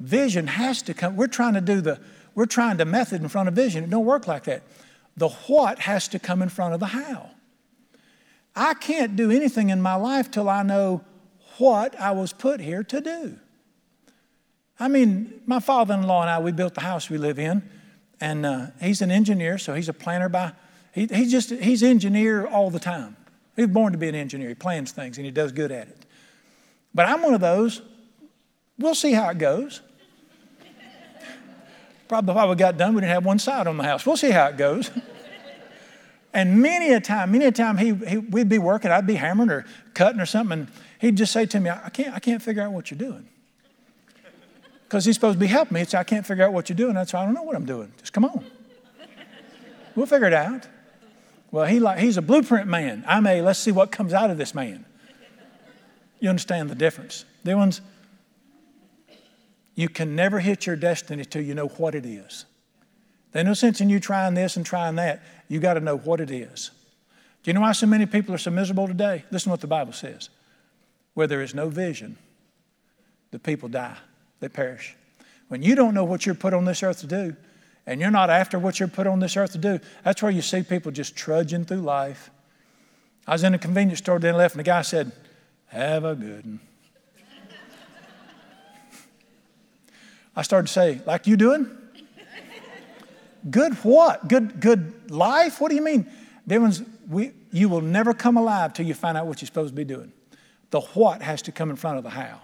Vision has to come. We're trying to do the, we're trying to method in front of vision. It don't work like that. The what has to come in front of the how. I can't do anything in my life till I know what I was put here to do. I mean, my father in law and I, we built the house we live in, and uh, he's an engineer, so he's a planner by, he, he's just, he's engineer all the time. He's born to be an engineer. He plans things and he does good at it. But I'm one of those, we'll see how it goes. Probably if we got done, we didn't have one side on the house. We'll see how it goes. and many a time, many a time, he, he, we'd be working, I'd be hammering or cutting or something, and he'd just say to me, I can't, I can't figure out what you're doing. Because he's supposed to be helping me. He'd say, I can't figure out what you're doing. That's why I don't know what I'm doing. Just come on. We'll figure it out. Well, he like, he's a blueprint man. I'm a, let's see what comes out of this man. You understand the difference. The ones, you can never hit your destiny till you know what it is. There's no sense in you trying this and trying that. You got to know what it is. Do you know why so many people are so miserable today? Listen to what the Bible says. Where there is no vision, the people die, they perish. When you don't know what you're put on this earth to do, and you're not after what you're put on this earth to do, that's where you see people just trudging through life. I was in a convenience store, then left, and the guy said, Have a good one. I started to say, like you doing? good what? Good, good life? What do you mean? Ones, we, you will never come alive till you find out what you're supposed to be doing. The what has to come in front of the how.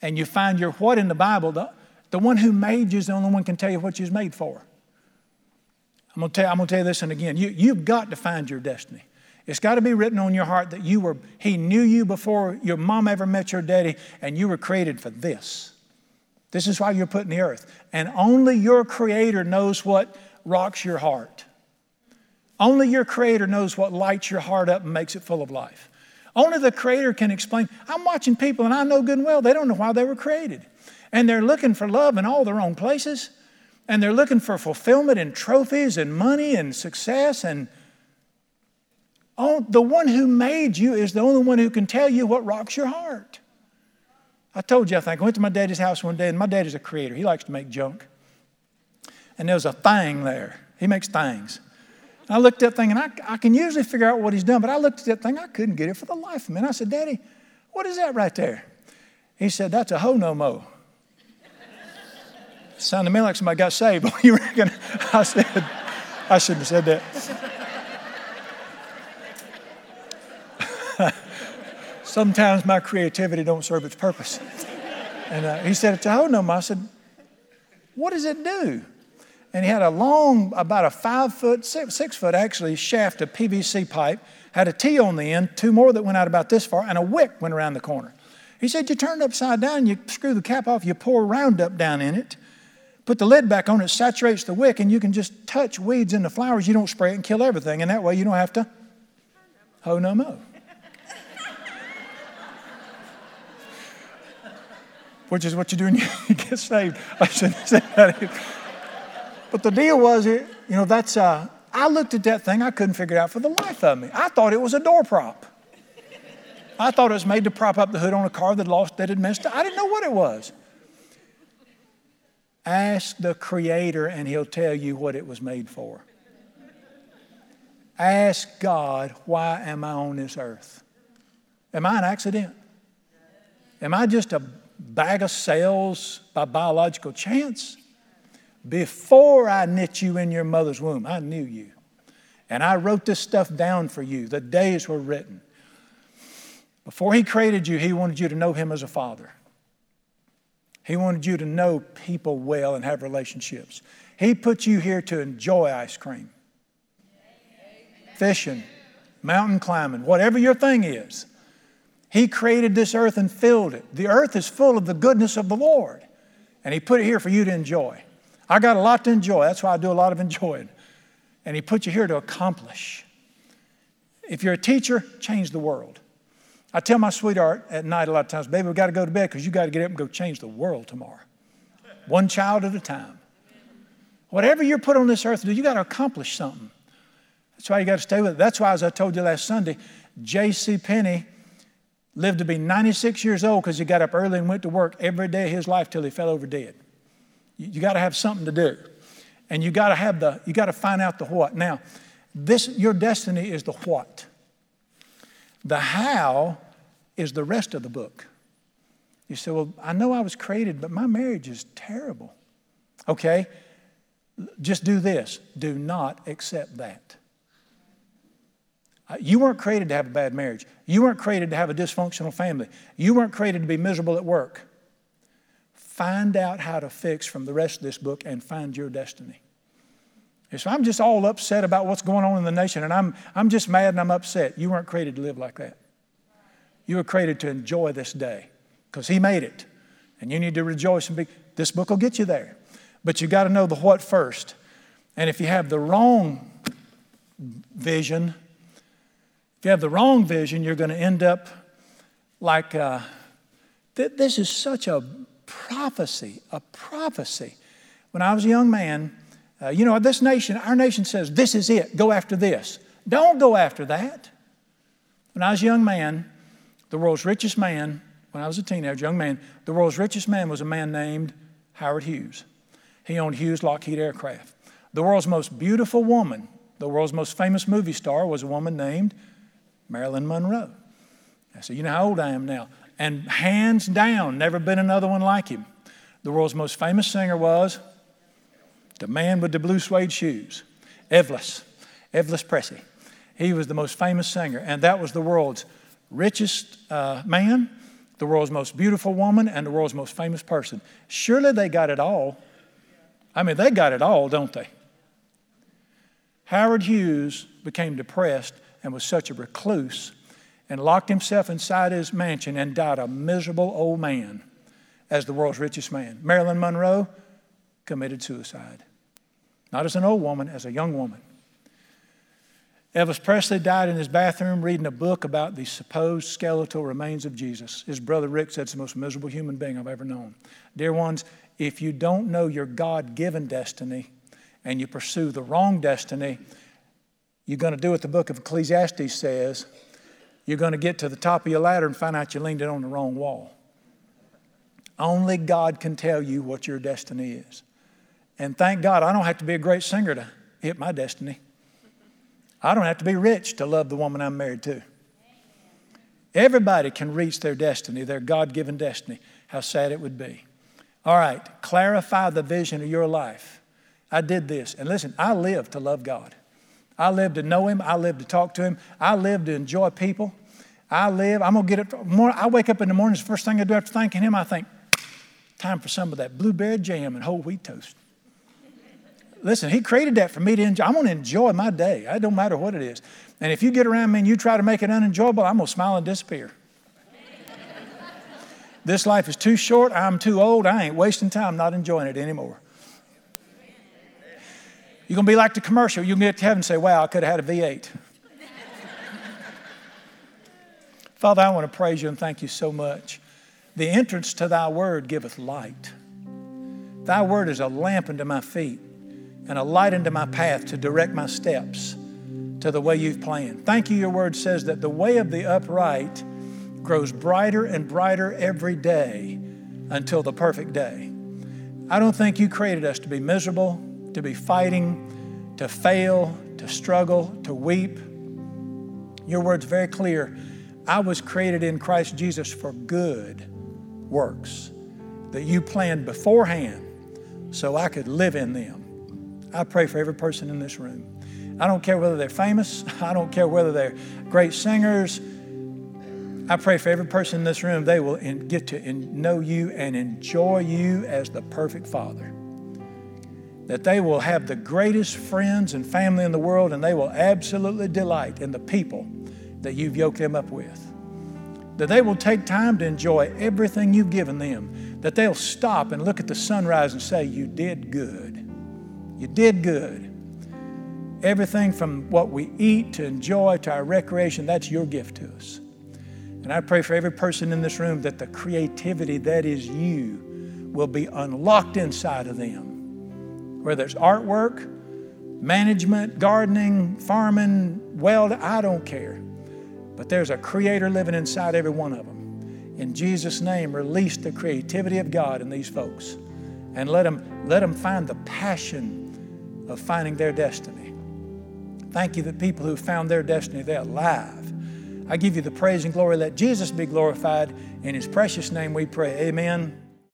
And you find your what in the Bible, the, the one who made you is the only one can tell you what you're made for. I'm gonna tell, I'm gonna tell you this and again. You, you've got to find your destiny. It's got to be written on your heart that you were, he knew you before your mom ever met your daddy, and you were created for this. This is why you're put in the earth. And only your Creator knows what rocks your heart. Only your Creator knows what lights your heart up and makes it full of life. Only the Creator can explain. I'm watching people, and I know good and well they don't know why they were created. And they're looking for love in all the wrong places. And they're looking for fulfillment and trophies and money and success. And oh, the one who made you is the only one who can tell you what rocks your heart. I told you, I think, I went to my daddy's house one day, and my daddy's a creator. He likes to make junk. And there was a thing there. He makes things. And I looked at that thing, and I, I can usually figure out what he's done, but I looked at that thing, I couldn't get it for the life of me. And I said, Daddy, what is that right there? He said, That's a ho no mo. Sounded to me like somebody got saved. You reckon? I said, I shouldn't have said that. Sometimes my creativity don't serve its purpose. And uh, he said, it's a hodom. I said, what does it do? And he had a long, about a five foot, six, six foot actually, shaft of PVC pipe, had a T on the end, two more that went out about this far, and a wick went around the corner. He said, you turn it upside down, you screw the cap off, you pour Roundup down in it, put the lid back on, it saturates the wick, and you can just touch weeds in the flowers. You don't spray it and kill everything, and that way you don't have to ho no mo. Which is what you do when you get saved. I shouldn't say that. But the deal was, it, you know, that's, uh, I looked at that thing, I couldn't figure it out for the life of me. I thought it was a door prop. I thought it was made to prop up the hood on a car that lost, that had messed up. I didn't know what it was. Ask the Creator, and He'll tell you what it was made for. Ask God, why am I on this earth? Am I an accident? Am I just a bag of cells by biological chance. Before I knit you in your mother's womb, I knew you. And I wrote this stuff down for you. The days were written. Before He created you, He wanted you to know Him as a father. He wanted you to know people well and have relationships. He put you here to enjoy ice cream, fishing, mountain climbing, whatever your thing is. He created this earth and filled it. The earth is full of the goodness of the Lord, and He put it here for you to enjoy. I got a lot to enjoy. That's why I do a lot of enjoying. And He put you here to accomplish. If you're a teacher, change the world. I tell my sweetheart at night a lot of times, baby, we got to go to bed because you got to get up and go change the world tomorrow. One child at a time. Whatever you're put on this earth to do, you got to accomplish something. That's why you got to stay with it. That's why, as I told you last Sunday, J.C. Penney lived to be 96 years old because he got up early and went to work every day of his life till he fell over dead. You, you got to have something to do. And you got to have the, you got to find out the what. Now, this, your destiny is the what. The how is the rest of the book. You say, Well, I know I was created, but my marriage is terrible. Okay, just do this do not accept that. Uh, you weren't created to have a bad marriage. You weren't created to have a dysfunctional family. You weren't created to be miserable at work. Find out how to fix from the rest of this book and find your destiny. so I'm just all upset about what's going on in the nation, and I'm, I'm just mad and I'm upset. You weren't created to live like that. You were created to enjoy this day because He made it. And you need to rejoice and be. This book will get you there. But you got to know the what first. And if you have the wrong vision, if you have the wrong vision, you're going to end up like uh, th- this is such a prophecy, a prophecy. When I was a young man, uh, you know, this nation, our nation says, this is it, go after this. Don't go after that. When I was a young man, the world's richest man, when I was a teenager, young man, the world's richest man was a man named Howard Hughes. He owned Hughes Lockheed Aircraft. The world's most beautiful woman, the world's most famous movie star, was a woman named Marilyn Monroe. I said, You know how old I am now. And hands down, never been another one like him. The world's most famous singer was the man with the blue suede shoes, Elvis, Elvis Presley. He was the most famous singer, and that was the world's richest uh, man, the world's most beautiful woman, and the world's most famous person. Surely they got it all. I mean, they got it all, don't they? Howard Hughes became depressed and was such a recluse and locked himself inside his mansion and died a miserable old man as the world's richest man. Marilyn Monroe committed suicide. Not as an old woman, as a young woman. Elvis Presley died in his bathroom reading a book about the supposed skeletal remains of Jesus. His brother Rick said it's the most miserable human being I've ever known. Dear ones, if you don't know your God given destiny and you pursue the wrong destiny, you're going to do what the book of Ecclesiastes says. You're going to get to the top of your ladder and find out you leaned it on the wrong wall. Only God can tell you what your destiny is. And thank God, I don't have to be a great singer to hit my destiny. I don't have to be rich to love the woman I'm married to. Everybody can reach their destiny, their God given destiny. How sad it would be. All right, clarify the vision of your life. I did this. And listen, I live to love God. I live to know Him. I live to talk to Him. I live to enjoy people. I live, I'm going to get it. More, I wake up in the morning, the first thing I do after thanking Him, I think, time for some of that blueberry jam and whole wheat toast. Listen, He created that for me to enjoy. I'm going to enjoy my day. It don't matter what it is. And if you get around me and you try to make it unenjoyable, I'm going to smile and disappear. this life is too short. I'm too old. I ain't wasting time not enjoying it anymore. You're going to be like the commercial. You can get to heaven and say, wow, I could have had a V8. Father, I want to praise you and thank you so much. The entrance to thy word giveth light. Thy word is a lamp unto my feet and a light unto my path to direct my steps to the way you've planned. Thank you, your word says that the way of the upright grows brighter and brighter every day until the perfect day. I don't think you created us to be miserable, to be fighting, to fail, to struggle, to weep. Your word's very clear. I was created in Christ Jesus for good works that you planned beforehand so I could live in them. I pray for every person in this room. I don't care whether they're famous, I don't care whether they're great singers. I pray for every person in this room, they will get to know you and enjoy you as the perfect Father that they will have the greatest friends and family in the world and they will absolutely delight in the people that you've yoked them up with. That they will take time to enjoy everything you've given them. That they'll stop and look at the sunrise and say, You did good. You did good. Everything from what we eat to enjoy to our recreation, that's your gift to us. And I pray for every person in this room that the creativity that is you will be unlocked inside of them. Whether it's artwork, management, gardening, farming, weld, I don't care. But there's a creator living inside every one of them. In Jesus' name, release the creativity of God in these folks and let them, let them find the passion of finding their destiny. Thank you that people who found their destiny, they're alive. I give you the praise and glory. Let Jesus be glorified. In his precious name we pray. Amen.